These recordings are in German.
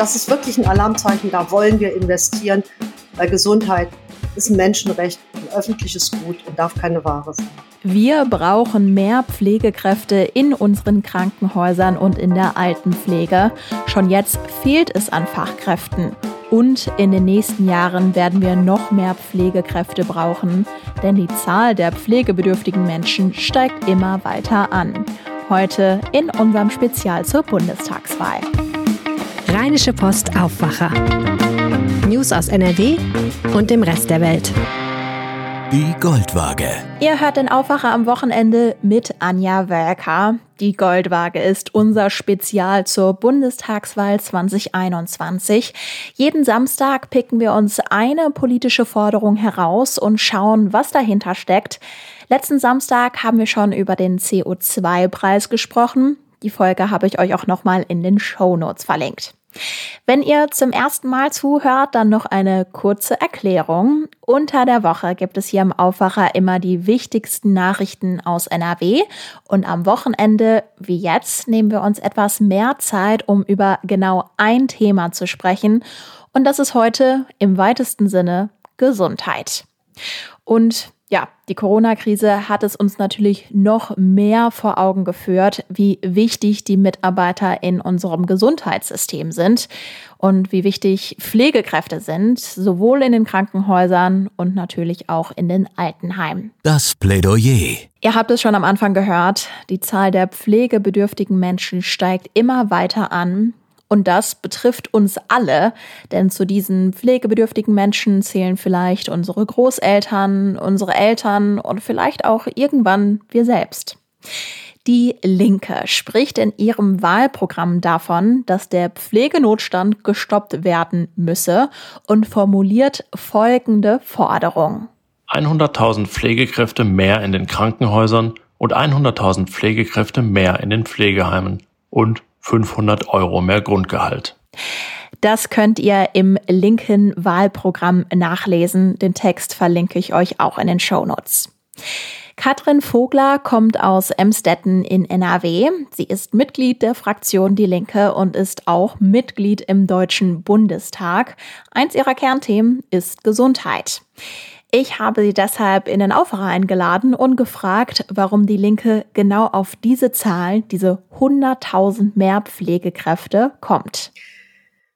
Das ist wirklich ein Alarmzeichen, da wollen wir investieren, weil Gesundheit ist ein Menschenrecht, ein öffentliches Gut und darf keine Ware sein. Wir brauchen mehr Pflegekräfte in unseren Krankenhäusern und in der Altenpflege. Schon jetzt fehlt es an Fachkräften. Und in den nächsten Jahren werden wir noch mehr Pflegekräfte brauchen, denn die Zahl der pflegebedürftigen Menschen steigt immer weiter an. Heute in unserem Spezial zur Bundestagswahl. Rheinische Post Aufwacher. News aus NRW und dem Rest der Welt. Die Goldwaage. Ihr hört den Aufwacher am Wochenende mit Anja Wölker. Die Goldwaage ist unser Spezial zur Bundestagswahl 2021. Jeden Samstag picken wir uns eine politische Forderung heraus und schauen, was dahinter steckt. Letzten Samstag haben wir schon über den CO2-Preis gesprochen. Die Folge habe ich euch auch nochmal in den Show Notes verlinkt. Wenn ihr zum ersten Mal zuhört, dann noch eine kurze Erklärung. Unter der Woche gibt es hier im Aufwacher immer die wichtigsten Nachrichten aus NRW und am Wochenende, wie jetzt, nehmen wir uns etwas mehr Zeit, um über genau ein Thema zu sprechen. Und das ist heute im weitesten Sinne Gesundheit. Und ja, die Corona-Krise hat es uns natürlich noch mehr vor Augen geführt, wie wichtig die Mitarbeiter in unserem Gesundheitssystem sind und wie wichtig Pflegekräfte sind, sowohl in den Krankenhäusern und natürlich auch in den Altenheimen. Das Plädoyer. Ihr habt es schon am Anfang gehört, die Zahl der pflegebedürftigen Menschen steigt immer weiter an und das betrifft uns alle, denn zu diesen pflegebedürftigen Menschen zählen vielleicht unsere Großeltern, unsere Eltern und vielleicht auch irgendwann wir selbst. Die Linke spricht in ihrem Wahlprogramm davon, dass der Pflegenotstand gestoppt werden müsse und formuliert folgende Forderung. 100.000 Pflegekräfte mehr in den Krankenhäusern und 100.000 Pflegekräfte mehr in den Pflegeheimen und 500 Euro mehr Grundgehalt. Das könnt ihr im linken Wahlprogramm nachlesen. Den Text verlinke ich euch auch in den Show Notes. Katrin Vogler kommt aus Emstetten in NRW. Sie ist Mitglied der Fraktion Die Linke und ist auch Mitglied im Deutschen Bundestag. Eins ihrer Kernthemen ist Gesundheit. Ich habe sie deshalb in den Aufwacher eingeladen und gefragt, warum die Linke genau auf diese Zahl, diese 100.000 mehr Pflegekräfte, kommt.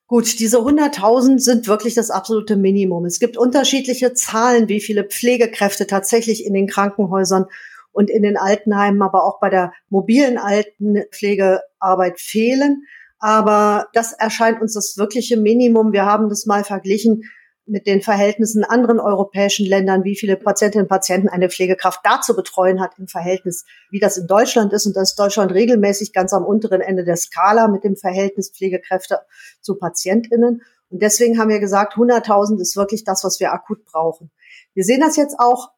Gut, diese 100.000 sind wirklich das absolute Minimum. Es gibt unterschiedliche Zahlen, wie viele Pflegekräfte tatsächlich in den Krankenhäusern und in den Altenheimen, aber auch bei der mobilen Altenpflegearbeit fehlen. Aber das erscheint uns das wirkliche Minimum. Wir haben das mal verglichen mit den Verhältnissen in anderen europäischen Ländern, wie viele Patientinnen und Patienten eine Pflegekraft da zu betreuen hat im Verhältnis, wie das in Deutschland ist. Und das ist Deutschland regelmäßig ganz am unteren Ende der Skala mit dem Verhältnis Pflegekräfte zu PatientInnen. Und deswegen haben wir gesagt, 100.000 ist wirklich das, was wir akut brauchen. Wir sehen das jetzt auch.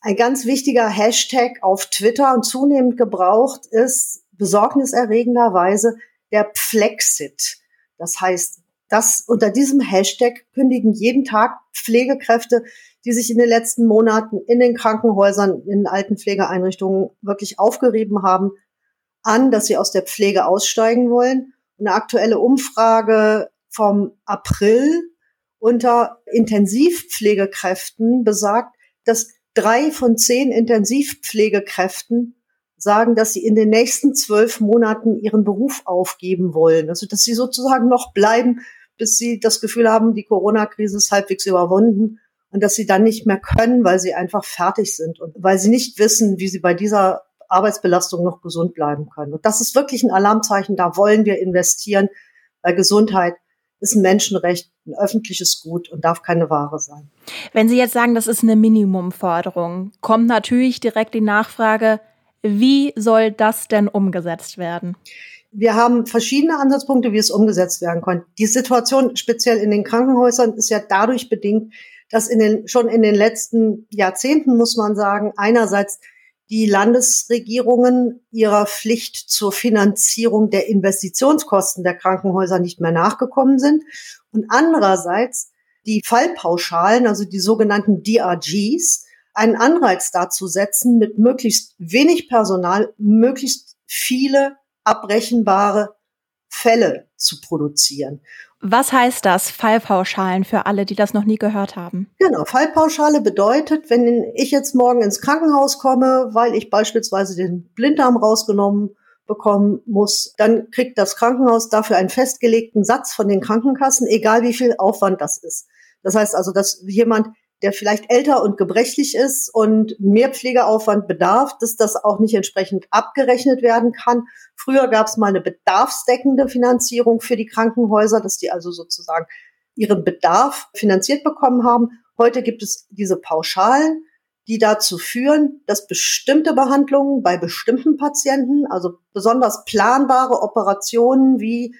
Ein ganz wichtiger Hashtag auf Twitter und zunehmend gebraucht ist besorgniserregenderweise der Pflexit. Das heißt, dass unter diesem Hashtag kündigen jeden Tag Pflegekräfte, die sich in den letzten Monaten in den Krankenhäusern, in Altenpflegeeinrichtungen wirklich aufgerieben haben, an, dass sie aus der Pflege aussteigen wollen. Eine aktuelle Umfrage vom April unter Intensivpflegekräften besagt, dass drei von zehn Intensivpflegekräften sagen, dass sie in den nächsten zwölf Monaten ihren Beruf aufgeben wollen. Also dass sie sozusagen noch bleiben, bis sie das Gefühl haben, die Corona-Krise ist halbwegs überwunden und dass sie dann nicht mehr können, weil sie einfach fertig sind und weil sie nicht wissen, wie sie bei dieser Arbeitsbelastung noch gesund bleiben können. Und das ist wirklich ein Alarmzeichen, da wollen wir investieren, weil Gesundheit ist ein Menschenrecht, ein öffentliches Gut und darf keine Ware sein. Wenn Sie jetzt sagen, das ist eine Minimumforderung, kommt natürlich direkt die Nachfrage, wie soll das denn umgesetzt werden? wir haben verschiedene Ansatzpunkte, wie es umgesetzt werden kann. Die Situation speziell in den Krankenhäusern ist ja dadurch bedingt, dass in den, schon in den letzten Jahrzehnten, muss man sagen, einerseits die Landesregierungen ihrer Pflicht zur Finanzierung der Investitionskosten der Krankenhäuser nicht mehr nachgekommen sind und andererseits die Fallpauschalen, also die sogenannten DRGs, einen Anreiz dazu setzen, mit möglichst wenig Personal möglichst viele abrechenbare Fälle zu produzieren. Was heißt das, Fallpauschalen für alle, die das noch nie gehört haben? Genau, Fallpauschale bedeutet, wenn ich jetzt morgen ins Krankenhaus komme, weil ich beispielsweise den Blinddarm rausgenommen bekommen muss, dann kriegt das Krankenhaus dafür einen festgelegten Satz von den Krankenkassen, egal wie viel Aufwand das ist. Das heißt also, dass jemand, der vielleicht älter und gebrechlich ist und mehr Pflegeaufwand bedarf, dass das auch nicht entsprechend abgerechnet werden kann. Früher gab es mal eine bedarfsdeckende Finanzierung für die Krankenhäuser, dass die also sozusagen ihren Bedarf finanziert bekommen haben. Heute gibt es diese Pauschalen, die dazu führen, dass bestimmte Behandlungen bei bestimmten Patienten, also besonders planbare Operationen wie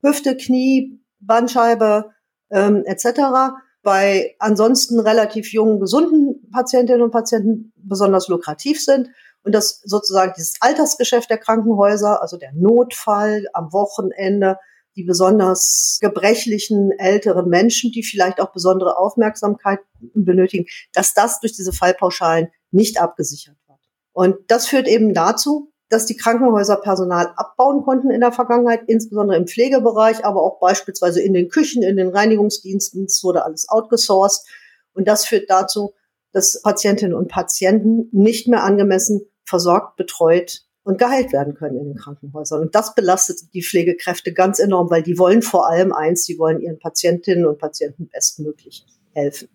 Hüfte, Knie, Bandscheibe ähm, etc., bei ansonsten relativ jungen, gesunden Patientinnen und Patienten besonders lukrativ sind und dass sozusagen dieses Altersgeschäft der Krankenhäuser, also der Notfall am Wochenende, die besonders gebrechlichen älteren Menschen, die vielleicht auch besondere Aufmerksamkeit benötigen, dass das durch diese Fallpauschalen nicht abgesichert wird. Und das führt eben dazu, dass die Krankenhäuser Personal abbauen konnten in der Vergangenheit, insbesondere im Pflegebereich, aber auch beispielsweise in den Küchen, in den Reinigungsdiensten. Es wurde alles outgesourced. Und das führt dazu, dass Patientinnen und Patienten nicht mehr angemessen versorgt, betreut und geheilt werden können in den Krankenhäusern. Und das belastet die Pflegekräfte ganz enorm, weil die wollen vor allem eins, die wollen ihren Patientinnen und Patienten bestmöglich helfen.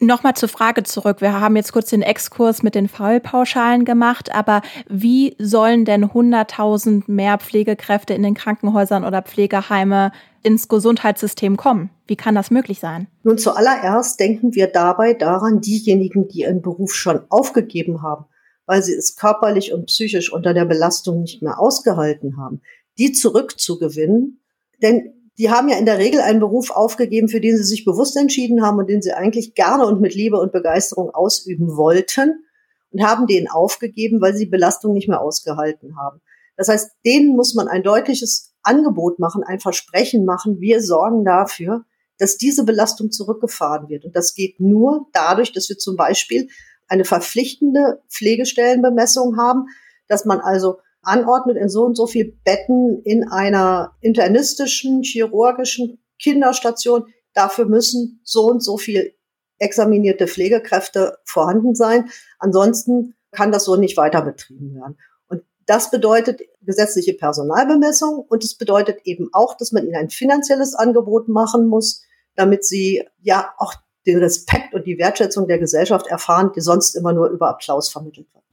Nochmal zur Frage zurück. Wir haben jetzt kurz den Exkurs mit den Fallpauschalen gemacht, aber wie sollen denn 100.000 mehr Pflegekräfte in den Krankenhäusern oder Pflegeheime ins Gesundheitssystem kommen? Wie kann das möglich sein? Nun, zuallererst denken wir dabei daran, diejenigen, die ihren Beruf schon aufgegeben haben, weil sie es körperlich und psychisch unter der Belastung nicht mehr ausgehalten haben, die zurückzugewinnen. Denn die haben ja in der Regel einen Beruf aufgegeben, für den sie sich bewusst entschieden haben und den sie eigentlich gerne und mit Liebe und Begeisterung ausüben wollten und haben den aufgegeben, weil sie die Belastung nicht mehr ausgehalten haben. Das heißt, denen muss man ein deutliches Angebot machen, ein Versprechen machen. Wir sorgen dafür, dass diese Belastung zurückgefahren wird. Und das geht nur dadurch, dass wir zum Beispiel eine verpflichtende Pflegestellenbemessung haben, dass man also anordnet in so und so viel Betten in einer internistischen, chirurgischen Kinderstation. Dafür müssen so und so viel examinierte Pflegekräfte vorhanden sein. Ansonsten kann das so nicht weiter betrieben werden. Und das bedeutet gesetzliche Personalbemessung und es bedeutet eben auch, dass man ihnen ein finanzielles Angebot machen muss, damit sie ja auch den Respekt und die Wertschätzung der Gesellschaft erfahren, die sonst immer nur über Applaus vermittelt wird.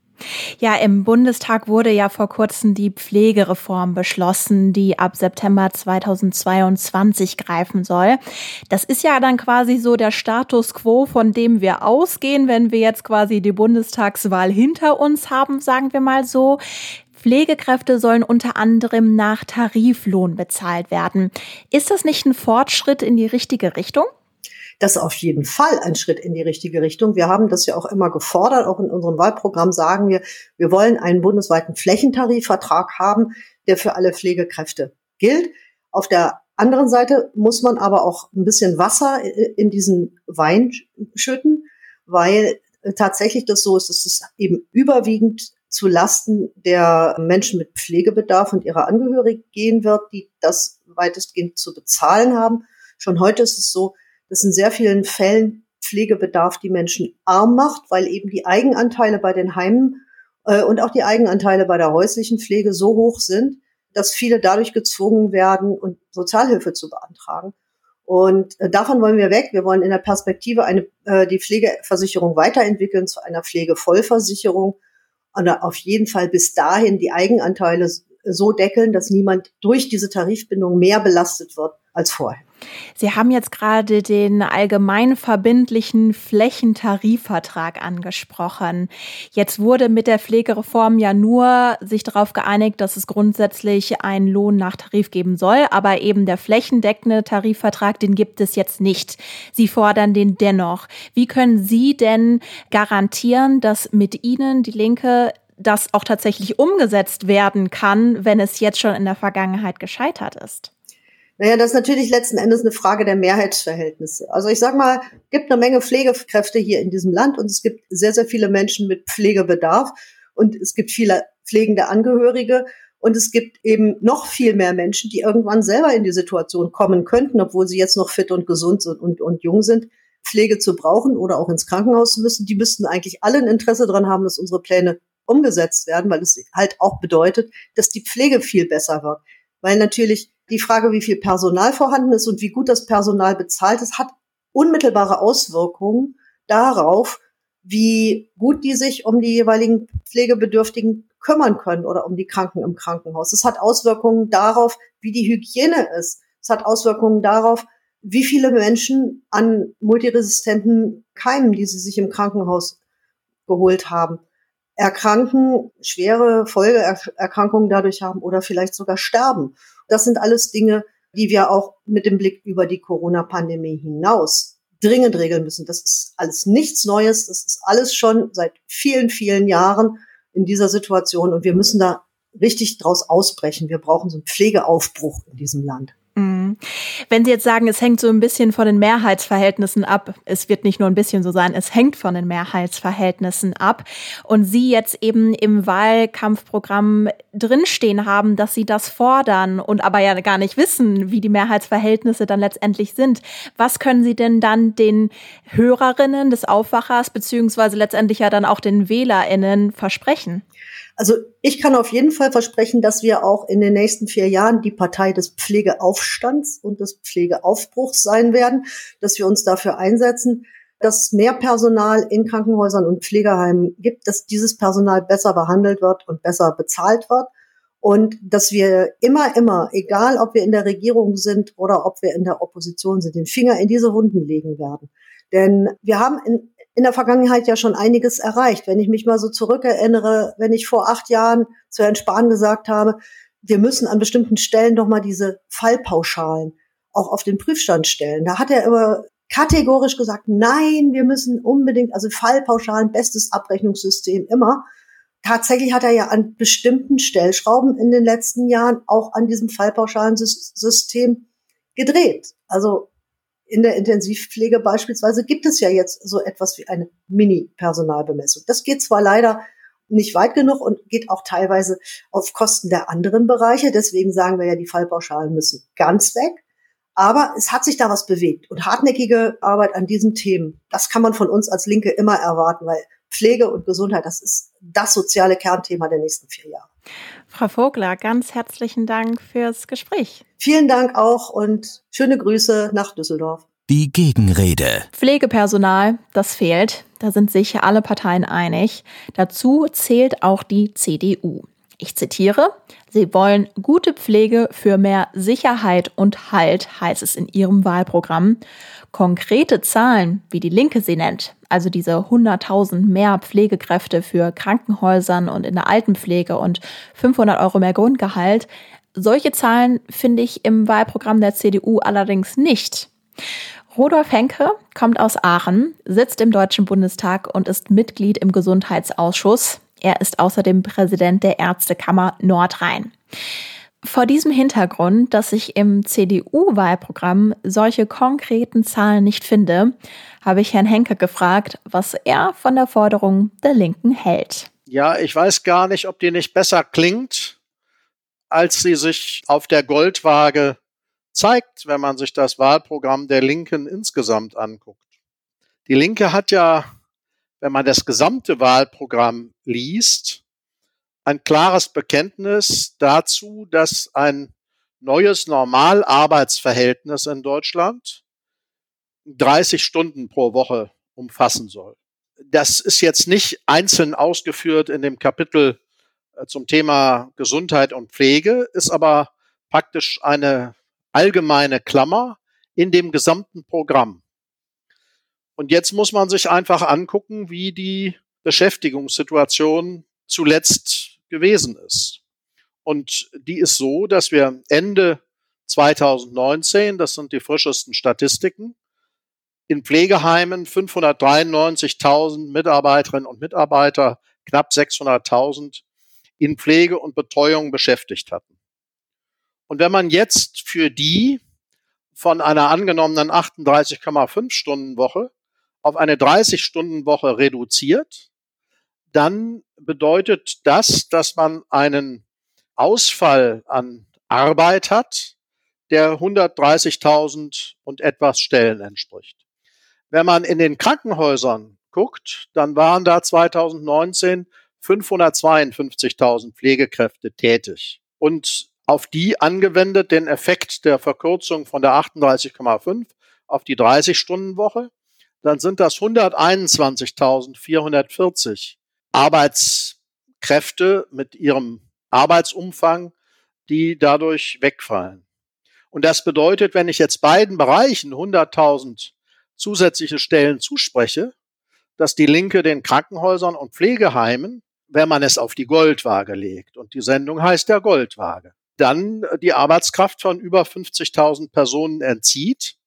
Ja, im Bundestag wurde ja vor kurzem die Pflegereform beschlossen, die ab September 2022 greifen soll. Das ist ja dann quasi so der Status quo, von dem wir ausgehen, wenn wir jetzt quasi die Bundestagswahl hinter uns haben, sagen wir mal so. Pflegekräfte sollen unter anderem nach Tariflohn bezahlt werden. Ist das nicht ein Fortschritt in die richtige Richtung? Das ist auf jeden Fall ein Schritt in die richtige Richtung. Wir haben das ja auch immer gefordert. Auch in unserem Wahlprogramm sagen wir, wir wollen einen bundesweiten Flächentarifvertrag haben, der für alle Pflegekräfte gilt. Auf der anderen Seite muss man aber auch ein bisschen Wasser in diesen Wein schütten, weil tatsächlich das so ist, dass es eben überwiegend zu Lasten der Menschen mit Pflegebedarf und ihrer Angehörigen gehen wird, die das weitestgehend zu bezahlen haben. Schon heute ist es so, das in sehr vielen Fällen Pflegebedarf die Menschen arm macht, weil eben die Eigenanteile bei den Heimen äh, und auch die Eigenanteile bei der häuslichen Pflege so hoch sind, dass viele dadurch gezwungen werden, und Sozialhilfe zu beantragen. Und äh, davon wollen wir weg. Wir wollen in der Perspektive eine, äh, die Pflegeversicherung weiterentwickeln zu einer Pflegevollversicherung und auf jeden Fall bis dahin die Eigenanteile so deckeln, dass niemand durch diese Tarifbindung mehr belastet wird als vorher. Sie haben jetzt gerade den allgemeinverbindlichen Flächentarifvertrag angesprochen. Jetzt wurde mit der Pflegereform ja nur sich darauf geeinigt, dass es grundsätzlich einen Lohn nach Tarif geben soll, aber eben der flächendeckende Tarifvertrag, den gibt es jetzt nicht. Sie fordern den dennoch. Wie können Sie denn garantieren, dass mit Ihnen die Linke das auch tatsächlich umgesetzt werden kann, wenn es jetzt schon in der Vergangenheit gescheitert ist? Naja, das ist natürlich letzten Endes eine Frage der Mehrheitsverhältnisse. Also ich sage mal, gibt eine Menge Pflegekräfte hier in diesem Land und es gibt sehr, sehr viele Menschen mit Pflegebedarf und es gibt viele pflegende Angehörige. Und es gibt eben noch viel mehr Menschen, die irgendwann selber in die Situation kommen könnten, obwohl sie jetzt noch fit und gesund sind und, und jung sind, Pflege zu brauchen oder auch ins Krankenhaus zu müssen. Die müssten eigentlich alle ein Interesse daran haben, dass unsere Pläne umgesetzt werden, weil es halt auch bedeutet, dass die Pflege viel besser wird. Weil natürlich die Frage, wie viel Personal vorhanden ist und wie gut das Personal bezahlt ist, hat unmittelbare Auswirkungen darauf, wie gut die sich um die jeweiligen Pflegebedürftigen kümmern können oder um die Kranken im Krankenhaus. Es hat Auswirkungen darauf, wie die Hygiene ist. Es hat Auswirkungen darauf, wie viele Menschen an multiresistenten Keimen, die sie sich im Krankenhaus geholt haben, erkranken, schwere Folgeerkrankungen dadurch haben oder vielleicht sogar sterben. Das sind alles Dinge, die wir auch mit dem Blick über die Corona-Pandemie hinaus dringend regeln müssen. Das ist alles nichts Neues. Das ist alles schon seit vielen, vielen Jahren in dieser Situation und wir müssen da richtig draus ausbrechen. Wir brauchen so einen Pflegeaufbruch in diesem Land. Wenn Sie jetzt sagen, es hängt so ein bisschen von den Mehrheitsverhältnissen ab, es wird nicht nur ein bisschen so sein, es hängt von den Mehrheitsverhältnissen ab und Sie jetzt eben im Wahlkampfprogramm drinstehen haben, dass Sie das fordern und aber ja gar nicht wissen, wie die Mehrheitsverhältnisse dann letztendlich sind. Was können Sie denn dann den Hörerinnen des Aufwachers beziehungsweise letztendlich ja dann auch den WählerInnen versprechen? Also ich kann auf jeden Fall versprechen, dass wir auch in den nächsten vier Jahren die Partei des Pflegeaufstands und des Pflegeaufbruchs sein werden, dass wir uns dafür einsetzen, dass mehr Personal in Krankenhäusern und Pflegeheimen gibt, dass dieses Personal besser behandelt wird und besser bezahlt wird und dass wir immer, immer, egal ob wir in der Regierung sind oder ob wir in der Opposition sind, den Finger in diese Wunden legen werden. Denn wir haben in, in der Vergangenheit ja schon einiges erreicht. Wenn ich mich mal so zurückerinnere, wenn ich vor acht Jahren zu Herrn Spahn gesagt habe, wir müssen an bestimmten Stellen doch mal diese Fallpauschalen auch auf den Prüfstand stellen. Da hat er immer kategorisch gesagt, nein, wir müssen unbedingt, also Fallpauschalen, bestes Abrechnungssystem immer. Tatsächlich hat er ja an bestimmten Stellschrauben in den letzten Jahren auch an diesem Fallpauschalensystem gedreht. Also in der Intensivpflege beispielsweise gibt es ja jetzt so etwas wie eine Mini-Personalbemessung. Das geht zwar leider nicht weit genug und geht auch teilweise auf Kosten der anderen Bereiche. Deswegen sagen wir ja, die Fallpauschalen müssen ganz weg. Aber es hat sich da was bewegt und hartnäckige Arbeit an diesen Themen, das kann man von uns als Linke immer erwarten, weil Pflege und Gesundheit, das ist das soziale Kernthema der nächsten vier Jahre. Frau Vogler, ganz herzlichen Dank fürs Gespräch. Vielen Dank auch und schöne Grüße nach Düsseldorf. Die Gegenrede. Pflegepersonal, das fehlt. Da sind sich alle Parteien einig. Dazu zählt auch die CDU. Ich zitiere, Sie wollen gute Pflege für mehr Sicherheit und Halt, heißt es in Ihrem Wahlprogramm. Konkrete Zahlen, wie die Linke sie nennt, also diese 100.000 mehr Pflegekräfte für Krankenhäusern und in der Altenpflege und 500 Euro mehr Grundgehalt, solche Zahlen finde ich im Wahlprogramm der CDU allerdings nicht. Rudolf Henke kommt aus Aachen, sitzt im Deutschen Bundestag und ist Mitglied im Gesundheitsausschuss. Er ist außerdem Präsident der Ärztekammer Nordrhein. Vor diesem Hintergrund, dass ich im CDU-Wahlprogramm solche konkreten Zahlen nicht finde, habe ich Herrn Henke gefragt, was er von der Forderung der Linken hält. Ja, ich weiß gar nicht, ob die nicht besser klingt, als sie sich auf der Goldwaage zeigt, wenn man sich das Wahlprogramm der Linken insgesamt anguckt. Die Linke hat ja wenn man das gesamte Wahlprogramm liest, ein klares Bekenntnis dazu, dass ein neues Normalarbeitsverhältnis in Deutschland 30 Stunden pro Woche umfassen soll. Das ist jetzt nicht einzeln ausgeführt in dem Kapitel äh, zum Thema Gesundheit und Pflege, ist aber praktisch eine allgemeine Klammer in dem gesamten Programm. Und jetzt muss man sich einfach angucken, wie die Beschäftigungssituation zuletzt gewesen ist. Und die ist so, dass wir Ende 2019, das sind die frischesten Statistiken, in Pflegeheimen 593.000 Mitarbeiterinnen und Mitarbeiter, knapp 600.000 in Pflege und Betreuung beschäftigt hatten. Und wenn man jetzt für die von einer angenommenen 38,5 Stunden Woche auf eine 30-Stunden-Woche reduziert, dann bedeutet das, dass man einen Ausfall an Arbeit hat, der 130.000 und etwas Stellen entspricht. Wenn man in den Krankenhäusern guckt, dann waren da 2019 552.000 Pflegekräfte tätig. Und auf die angewendet den Effekt der Verkürzung von der 38,5 auf die 30-Stunden-Woche, dann sind das 121.440 Arbeitskräfte mit ihrem Arbeitsumfang, die dadurch wegfallen. Und das bedeutet, wenn ich jetzt beiden Bereichen 100.000 zusätzliche Stellen zuspreche, dass die Linke den Krankenhäusern und Pflegeheimen, wenn man es auf die Goldwaage legt, und die Sendung heißt ja Goldwaage, dann die Arbeitskraft von über 50.000 Personen entzieht.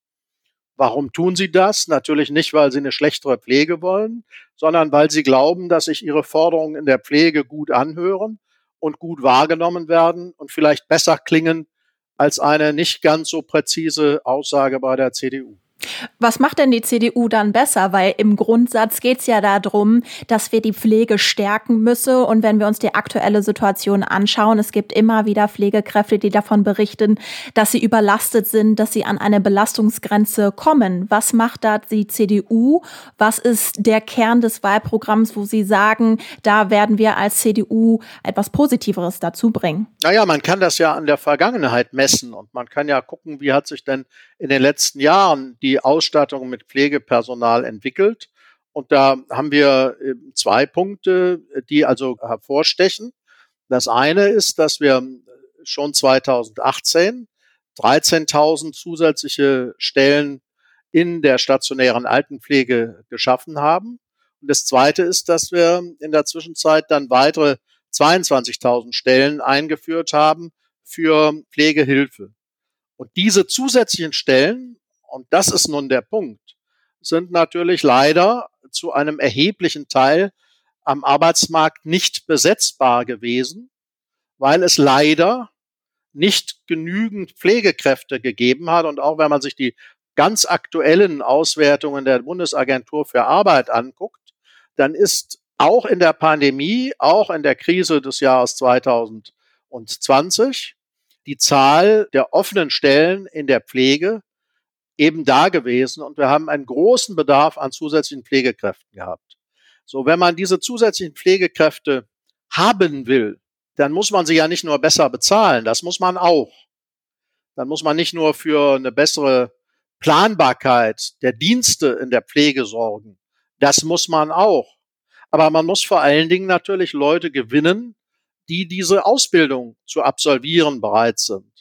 Warum tun sie das? Natürlich nicht, weil sie eine schlechtere Pflege wollen, sondern weil sie glauben, dass sich ihre Forderungen in der Pflege gut anhören und gut wahrgenommen werden und vielleicht besser klingen als eine nicht ganz so präzise Aussage bei der CDU. Was macht denn die CDU dann besser? Weil im Grundsatz geht es ja darum, dass wir die Pflege stärken müssen. Und wenn wir uns die aktuelle Situation anschauen, es gibt immer wieder Pflegekräfte, die davon berichten, dass sie überlastet sind, dass sie an eine Belastungsgrenze kommen. Was macht da die CDU? Was ist der Kern des Wahlprogramms, wo Sie sagen, da werden wir als CDU etwas Positiveres dazu bringen? Naja, man kann das ja an der Vergangenheit messen und man kann ja gucken, wie hat sich denn in den letzten Jahren die Ausstattung mit Pflegepersonal entwickelt. Und da haben wir äh, zwei Punkte, die also hervorstechen. Das eine ist, dass wir schon 2018 13.000 zusätzliche Stellen in der stationären Altenpflege geschaffen haben. Und das zweite ist, dass wir in der Zwischenzeit dann weitere 22.000 Stellen eingeführt haben für Pflegehilfe. Und diese zusätzlichen Stellen, und das ist nun der Punkt, sind natürlich leider zu einem erheblichen Teil am Arbeitsmarkt nicht besetzbar gewesen, weil es leider nicht genügend Pflegekräfte gegeben hat. Und auch wenn man sich die ganz aktuellen Auswertungen der Bundesagentur für Arbeit anguckt, dann ist auch in der Pandemie, auch in der Krise des Jahres 2020 die Zahl der offenen Stellen in der Pflege eben da gewesen und wir haben einen großen Bedarf an zusätzlichen Pflegekräften gehabt. So, wenn man diese zusätzlichen Pflegekräfte haben will, dann muss man sie ja nicht nur besser bezahlen, das muss man auch. Dann muss man nicht nur für eine bessere Planbarkeit der Dienste in der Pflege sorgen. Das muss man auch. Aber man muss vor allen Dingen natürlich Leute gewinnen, die diese Ausbildung zu absolvieren bereit sind.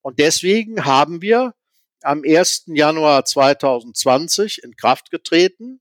Und deswegen haben wir am 1. Januar 2020 in Kraft getreten,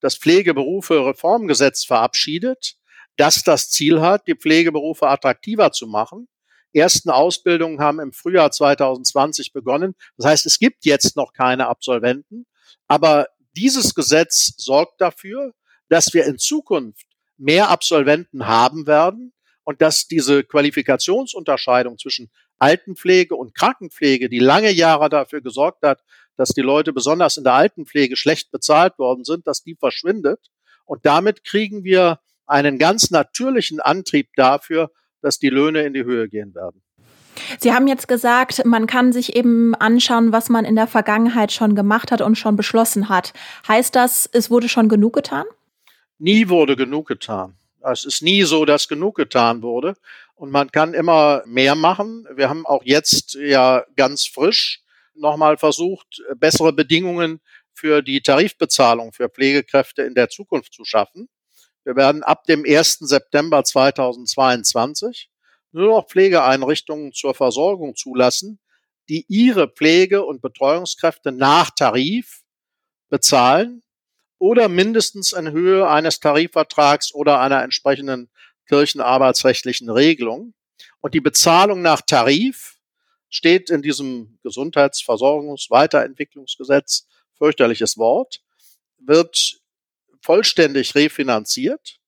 das Pflegeberufe Reformgesetz verabschiedet, das das Ziel hat, die Pflegeberufe attraktiver zu machen. Ersten Ausbildungen haben im Frühjahr 2020 begonnen. Das heißt, es gibt jetzt noch keine Absolventen, aber dieses Gesetz sorgt dafür, dass wir in Zukunft mehr Absolventen haben werden, und dass diese Qualifikationsunterscheidung zwischen Altenpflege und Krankenpflege, die lange Jahre dafür gesorgt hat, dass die Leute besonders in der Altenpflege schlecht bezahlt worden sind, dass die verschwindet. Und damit kriegen wir einen ganz natürlichen Antrieb dafür, dass die Löhne in die Höhe gehen werden. Sie haben jetzt gesagt, man kann sich eben anschauen, was man in der Vergangenheit schon gemacht hat und schon beschlossen hat. Heißt das, es wurde schon genug getan? Nie wurde genug getan. Es ist nie so, dass genug getan wurde. Und man kann immer mehr machen. Wir haben auch jetzt ja ganz frisch nochmal versucht, bessere Bedingungen für die Tarifbezahlung für Pflegekräfte in der Zukunft zu schaffen. Wir werden ab dem 1. September 2022 nur noch Pflegeeinrichtungen zur Versorgung zulassen, die ihre Pflege- und Betreuungskräfte nach Tarif bezahlen oder mindestens in Höhe eines Tarifvertrags oder einer entsprechenden kirchenarbeitsrechtlichen Regelung. Und die Bezahlung nach Tarif steht in diesem Gesundheitsversorgungsweiterentwicklungsgesetz, fürchterliches Wort, wird vollständig refinanziert.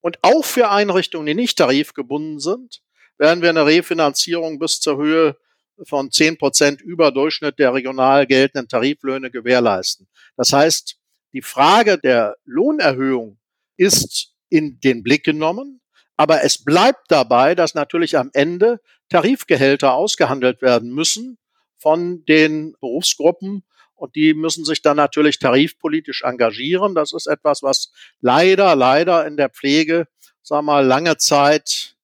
Und auch für Einrichtungen, die nicht tarifgebunden sind, werden wir eine Refinanzierung bis zur Höhe von zehn Prozent über Durchschnitt der regional geltenden Tariflöhne gewährleisten. Das heißt, die Frage der Lohnerhöhung ist in den Blick genommen, Aber es bleibt dabei, dass natürlich am Ende Tarifgehälter ausgehandelt werden müssen von den Berufsgruppen. Und die müssen sich dann natürlich tarifpolitisch engagieren. Das ist etwas, was leider, leider in der Pflege, sagen wir mal, lange Zeit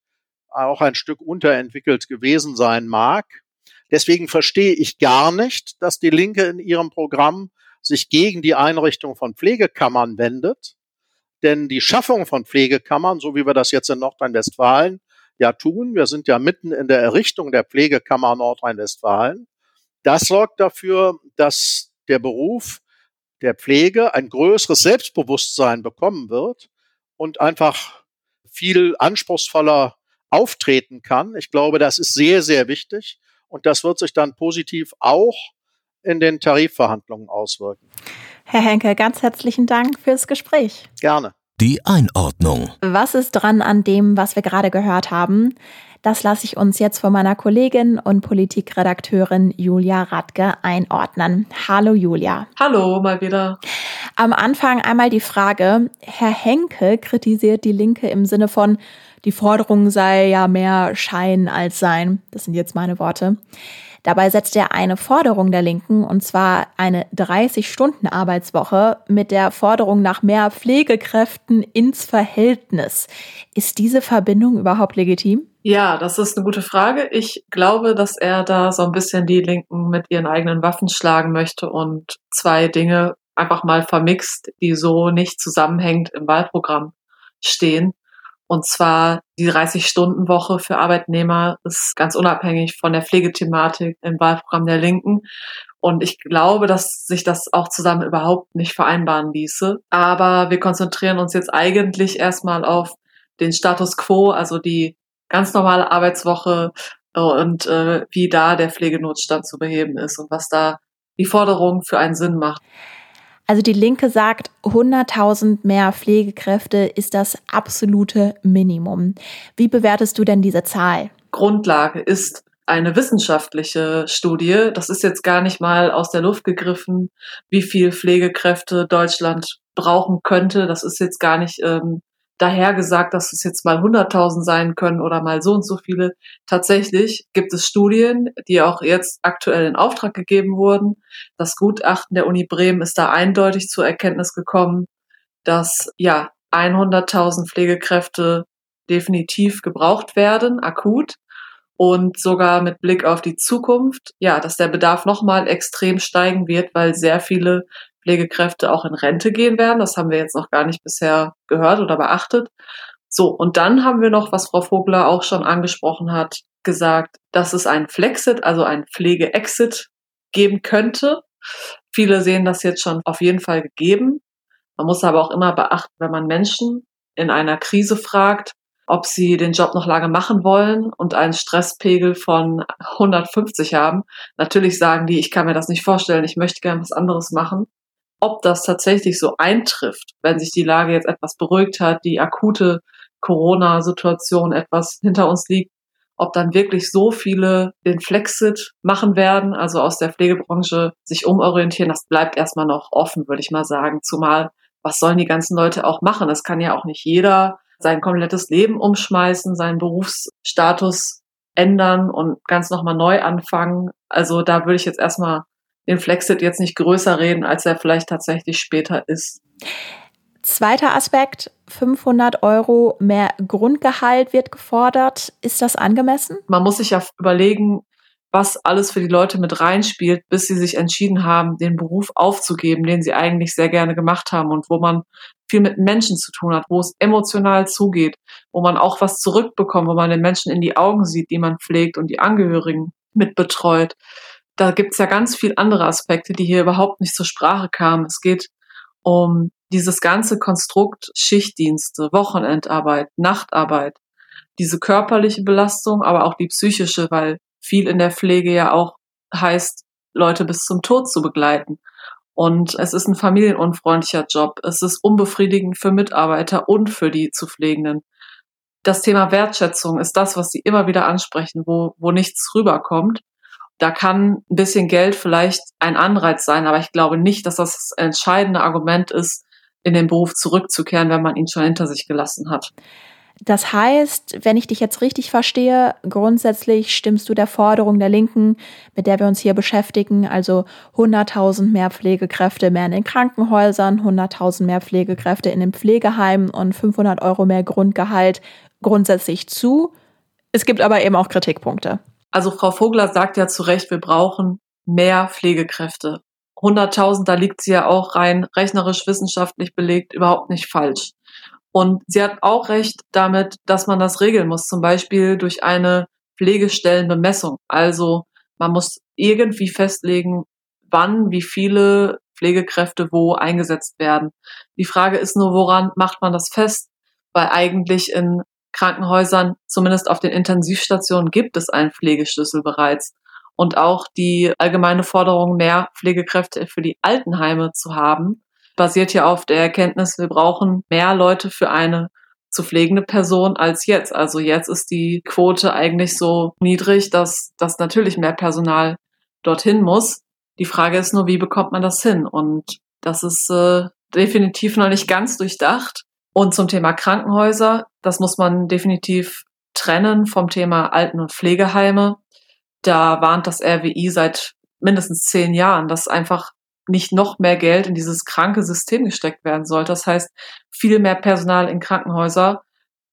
auch ein Stück unterentwickelt gewesen sein mag. Deswegen verstehe ich gar nicht, dass die Linke in ihrem Programm sich gegen die Einrichtung von Pflegekammern wendet. Denn die Schaffung von Pflegekammern, so wie wir das jetzt in Nordrhein-Westfalen ja tun, wir sind ja mitten in der Errichtung der Pflegekammer Nordrhein-Westfalen, das sorgt dafür, dass der Beruf der Pflege ein größeres Selbstbewusstsein bekommen wird und einfach viel anspruchsvoller auftreten kann. Ich glaube, das ist sehr, sehr wichtig und das wird sich dann positiv auch in den Tarifverhandlungen auswirken. Herr Henke, ganz herzlichen Dank fürs Gespräch. Gerne. Die Einordnung. Was ist dran an dem, was wir gerade gehört haben? Das lasse ich uns jetzt von meiner Kollegin und Politikredakteurin Julia Radke einordnen. Hallo Julia. Hallo, mal wieder. Am Anfang einmal die Frage, Herr Henke kritisiert die Linke im Sinne von, die Forderung sei ja mehr Schein als Sein. Das sind jetzt meine Worte. Dabei setzt er eine Forderung der Linken, und zwar eine 30-Stunden-Arbeitswoche, mit der Forderung nach mehr Pflegekräften ins Verhältnis. Ist diese Verbindung überhaupt legitim? Ja, das ist eine gute Frage. Ich glaube, dass er da so ein bisschen die Linken mit ihren eigenen Waffen schlagen möchte und zwei Dinge einfach mal vermixt, die so nicht zusammenhängend im Wahlprogramm stehen. Und zwar die 30-Stunden-Woche für Arbeitnehmer ist ganz unabhängig von der Pflegethematik im Wahlprogramm der Linken. Und ich glaube, dass sich das auch zusammen überhaupt nicht vereinbaren ließe. Aber wir konzentrieren uns jetzt eigentlich erstmal auf den Status quo, also die ganz normale Arbeitswoche und äh, wie da der Pflegenotstand zu beheben ist und was da die Forderung für einen Sinn macht. Also die Linke sagt, 100.000 mehr Pflegekräfte ist das absolute Minimum. Wie bewertest du denn diese Zahl? Grundlage ist eine wissenschaftliche Studie. Das ist jetzt gar nicht mal aus der Luft gegriffen, wie viel Pflegekräfte Deutschland brauchen könnte. Das ist jetzt gar nicht ähm, daher gesagt, dass es jetzt mal 100.000 sein können oder mal so und so viele. Tatsächlich gibt es Studien, die auch jetzt aktuell in Auftrag gegeben wurden. Das Gutachten der Uni Bremen ist da eindeutig zur Erkenntnis gekommen, dass ja 100.000 Pflegekräfte definitiv gebraucht werden, akut und sogar mit Blick auf die Zukunft, ja, dass der Bedarf nochmal extrem steigen wird, weil sehr viele Pflegekräfte auch in Rente gehen werden. Das haben wir jetzt noch gar nicht bisher gehört oder beachtet. So, und dann haben wir noch, was Frau Vogler auch schon angesprochen hat, gesagt, dass es ein Flexit, also ein Pflege-Exit geben könnte. Viele sehen das jetzt schon auf jeden Fall gegeben. Man muss aber auch immer beachten, wenn man Menschen in einer Krise fragt, ob sie den Job noch lange machen wollen und einen Stresspegel von 150 haben. Natürlich sagen die, ich kann mir das nicht vorstellen, ich möchte gerne was anderes machen ob das tatsächlich so eintrifft, wenn sich die Lage jetzt etwas beruhigt hat, die akute Corona-Situation etwas hinter uns liegt, ob dann wirklich so viele den Flexit machen werden, also aus der Pflegebranche sich umorientieren, das bleibt erstmal noch offen, würde ich mal sagen. Zumal, was sollen die ganzen Leute auch machen? Es kann ja auch nicht jeder sein komplettes Leben umschmeißen, seinen Berufsstatus ändern und ganz nochmal neu anfangen. Also da würde ich jetzt erstmal den Flexit jetzt nicht größer reden, als er vielleicht tatsächlich später ist. Zweiter Aspekt, 500 Euro mehr Grundgehalt wird gefordert. Ist das angemessen? Man muss sich ja überlegen, was alles für die Leute mit reinspielt, bis sie sich entschieden haben, den Beruf aufzugeben, den sie eigentlich sehr gerne gemacht haben und wo man viel mit Menschen zu tun hat, wo es emotional zugeht, wo man auch was zurückbekommt, wo man den Menschen in die Augen sieht, die man pflegt und die Angehörigen mitbetreut da gibt's ja ganz viel andere Aspekte, die hier überhaupt nicht zur Sprache kamen. Es geht um dieses ganze Konstrukt Schichtdienste, Wochenendarbeit, Nachtarbeit, diese körperliche Belastung, aber auch die psychische, weil viel in der Pflege ja auch heißt, Leute bis zum Tod zu begleiten. Und es ist ein familienunfreundlicher Job. Es ist unbefriedigend für Mitarbeiter und für die zu Pflegenden. Das Thema Wertschätzung ist das, was sie immer wieder ansprechen, wo, wo nichts rüberkommt da kann ein bisschen Geld vielleicht ein Anreiz sein, aber ich glaube nicht, dass das das entscheidende Argument ist, in den Beruf zurückzukehren, wenn man ihn schon hinter sich gelassen hat. Das heißt, wenn ich dich jetzt richtig verstehe, grundsätzlich stimmst du der Forderung der Linken, mit der wir uns hier beschäftigen, also 100.000 mehr Pflegekräfte mehr in den Krankenhäusern, 100.000 mehr Pflegekräfte in den Pflegeheimen und 500 Euro mehr Grundgehalt grundsätzlich zu. Es gibt aber eben auch Kritikpunkte. Also Frau Vogler sagt ja zu Recht, wir brauchen mehr Pflegekräfte. 100.000, da liegt sie ja auch rein rechnerisch wissenschaftlich belegt überhaupt nicht falsch. Und sie hat auch recht damit, dass man das regeln muss, zum Beispiel durch eine Pflegestellenbemessung. Also man muss irgendwie festlegen, wann, wie viele Pflegekräfte wo eingesetzt werden. Die Frage ist nur, woran macht man das fest? Weil eigentlich in Krankenhäusern, zumindest auf den Intensivstationen, gibt es einen Pflegeschlüssel bereits. Und auch die allgemeine Forderung, mehr Pflegekräfte für die Altenheime zu haben, basiert ja auf der Erkenntnis, wir brauchen mehr Leute für eine zu pflegende Person als jetzt. Also jetzt ist die Quote eigentlich so niedrig, dass, dass natürlich mehr Personal dorthin muss. Die Frage ist nur, wie bekommt man das hin? Und das ist äh, definitiv noch nicht ganz durchdacht. Und zum Thema Krankenhäuser, das muss man definitiv trennen vom Thema Alten- und Pflegeheime. Da warnt das RWI seit mindestens zehn Jahren, dass einfach nicht noch mehr Geld in dieses kranke System gesteckt werden sollte. Das heißt, viel mehr Personal in Krankenhäuser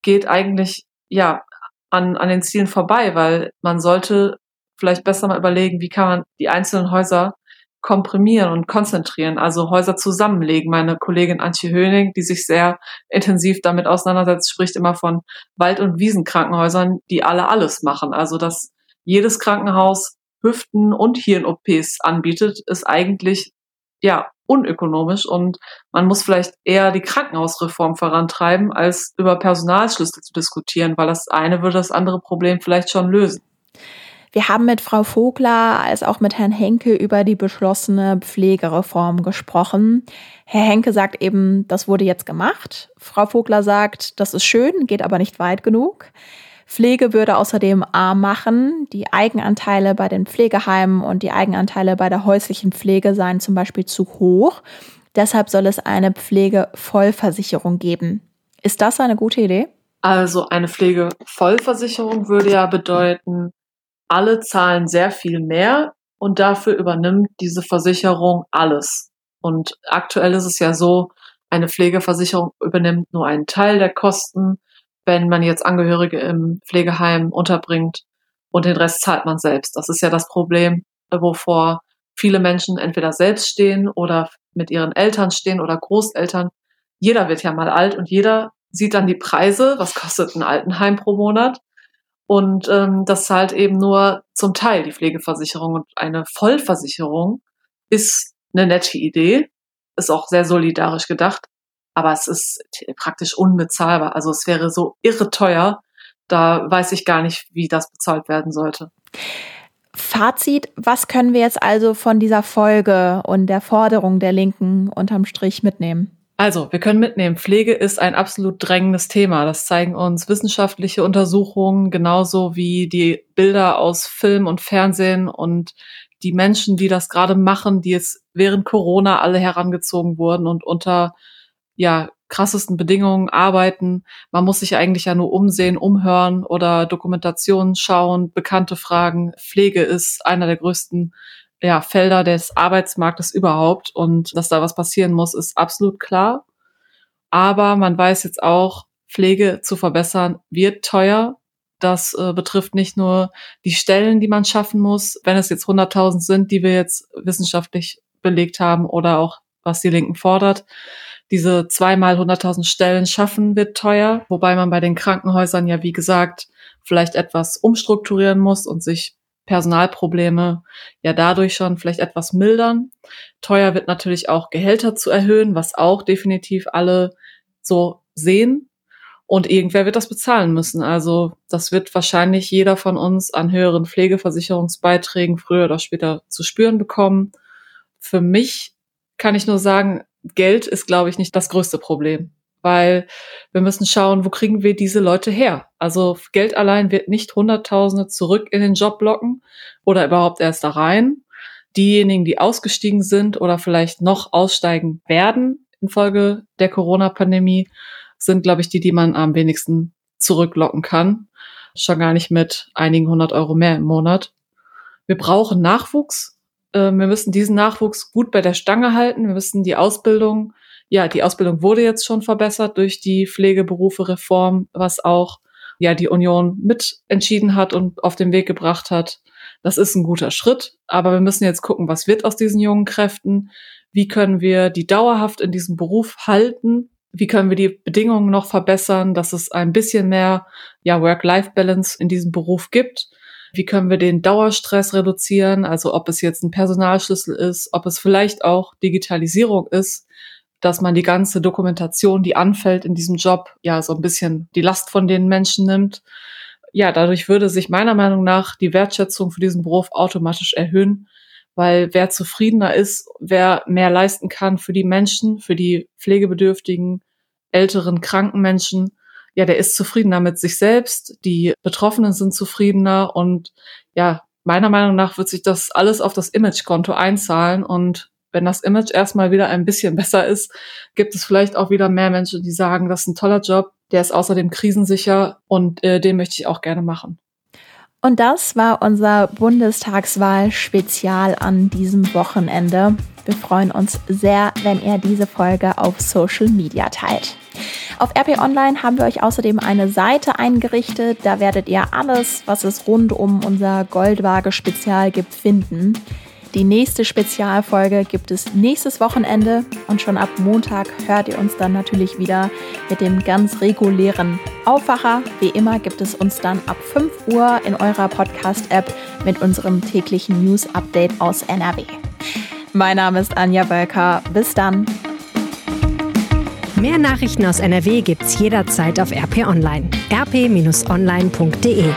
geht eigentlich, ja, an, an den Zielen vorbei, weil man sollte vielleicht besser mal überlegen, wie kann man die einzelnen Häuser komprimieren und konzentrieren, also Häuser zusammenlegen. Meine Kollegin Antje Höning, die sich sehr intensiv damit auseinandersetzt, spricht immer von Wald- und Wiesenkrankenhäusern, die alle alles machen. Also dass jedes Krankenhaus Hüften- und Hirn-OPs anbietet, ist eigentlich ja, unökonomisch und man muss vielleicht eher die Krankenhausreform vorantreiben, als über Personalschlüssel zu diskutieren, weil das eine würde das andere Problem vielleicht schon lösen. Wir haben mit Frau Vogler als auch mit Herrn Henke über die beschlossene Pflegereform gesprochen. Herr Henke sagt eben, das wurde jetzt gemacht. Frau Vogler sagt, das ist schön, geht aber nicht weit genug. Pflege würde außerdem arm machen. Die Eigenanteile bei den Pflegeheimen und die Eigenanteile bei der häuslichen Pflege seien zum Beispiel zu hoch. Deshalb soll es eine Pflegevollversicherung geben. Ist das eine gute Idee? Also eine Pflegevollversicherung würde ja bedeuten, alle zahlen sehr viel mehr und dafür übernimmt diese Versicherung alles. Und aktuell ist es ja so, eine Pflegeversicherung übernimmt nur einen Teil der Kosten wenn man jetzt Angehörige im Pflegeheim unterbringt und den Rest zahlt man selbst. Das ist ja das Problem, wovor viele Menschen entweder selbst stehen oder mit ihren Eltern stehen oder Großeltern. Jeder wird ja mal alt und jeder sieht dann die Preise, was kostet ein Altenheim pro Monat. Und ähm, das zahlt eben nur zum Teil die Pflegeversicherung. Und eine Vollversicherung ist eine nette Idee, ist auch sehr solidarisch gedacht, aber es ist praktisch unbezahlbar. Also es wäre so irre teuer. Da weiß ich gar nicht, wie das bezahlt werden sollte. Fazit, was können wir jetzt also von dieser Folge und der Forderung der Linken unterm Strich mitnehmen? Also, wir können mitnehmen, Pflege ist ein absolut drängendes Thema. Das zeigen uns wissenschaftliche Untersuchungen, genauso wie die Bilder aus Film und Fernsehen und die Menschen, die das gerade machen, die jetzt während Corona alle herangezogen wurden und unter ja, krassesten Bedingungen arbeiten. Man muss sich eigentlich ja nur umsehen, umhören oder Dokumentationen schauen, bekannte Fragen. Pflege ist einer der größten ja, Felder des Arbeitsmarktes überhaupt und dass da was passieren muss, ist absolut klar. Aber man weiß jetzt auch, Pflege zu verbessern wird teuer. Das äh, betrifft nicht nur die Stellen, die man schaffen muss, wenn es jetzt 100.000 sind, die wir jetzt wissenschaftlich belegt haben oder auch was die Linken fordert, diese zweimal 100.000 Stellen schaffen wird teuer, wobei man bei den Krankenhäusern ja, wie gesagt, vielleicht etwas umstrukturieren muss und sich Personalprobleme ja dadurch schon vielleicht etwas mildern. Teuer wird natürlich auch Gehälter zu erhöhen, was auch definitiv alle so sehen. Und irgendwer wird das bezahlen müssen. Also das wird wahrscheinlich jeder von uns an höheren Pflegeversicherungsbeiträgen früher oder später zu spüren bekommen. Für mich kann ich nur sagen, Geld ist, glaube ich, nicht das größte Problem, weil wir müssen schauen, wo kriegen wir diese Leute her? Also Geld allein wird nicht Hunderttausende zurück in den Job locken oder überhaupt erst da rein. Diejenigen, die ausgestiegen sind oder vielleicht noch aussteigen werden infolge der Corona-Pandemie, sind, glaube ich, die, die man am wenigsten zurücklocken kann. Schon gar nicht mit einigen hundert Euro mehr im Monat. Wir brauchen Nachwuchs. Ähm, wir müssen diesen Nachwuchs gut bei der Stange halten. Wir müssen die Ausbildung, ja, die Ausbildung wurde jetzt schon verbessert durch die Pflegeberufe-Reform, was auch ja die Union mit entschieden hat und auf den Weg gebracht hat. Das ist ein guter Schritt, aber wir müssen jetzt gucken, was wird aus diesen jungen Kräften? Wie können wir die dauerhaft in diesem Beruf halten? Wie können wir die Bedingungen noch verbessern, dass es ein bisschen mehr ja, Work-Life-Balance in diesem Beruf gibt? Wie können wir den Dauerstress reduzieren? Also ob es jetzt ein Personalschlüssel ist, ob es vielleicht auch Digitalisierung ist, dass man die ganze Dokumentation, die anfällt in diesem Job, ja, so ein bisschen die Last von den Menschen nimmt. Ja, dadurch würde sich meiner Meinung nach die Wertschätzung für diesen Beruf automatisch erhöhen, weil wer zufriedener ist, wer mehr leisten kann für die Menschen, für die pflegebedürftigen, älteren, kranken Menschen, ja, der ist zufriedener mit sich selbst, die Betroffenen sind zufriedener und ja, meiner Meinung nach wird sich das alles auf das Imagekonto einzahlen und wenn das Image erstmal wieder ein bisschen besser ist, gibt es vielleicht auch wieder mehr Menschen, die sagen, das ist ein toller Job, der ist außerdem krisensicher und äh, den möchte ich auch gerne machen. Und das war unser Bundestagswahl-Spezial an diesem Wochenende. Wir freuen uns sehr, wenn ihr diese Folge auf Social Media teilt. Auf RP Online haben wir euch außerdem eine Seite eingerichtet. Da werdet ihr alles, was es rund um unser Goldwaage-Spezial gibt, finden. Die nächste Spezialfolge gibt es nächstes Wochenende und schon ab Montag hört ihr uns dann natürlich wieder mit dem ganz regulären Aufwacher. Wie immer gibt es uns dann ab 5 Uhr in eurer Podcast-App mit unserem täglichen News-Update aus NRW. Mein Name ist Anja Wölker. Bis dann. Mehr Nachrichten aus NRW gibt's jederzeit auf RP Online. rp-online.de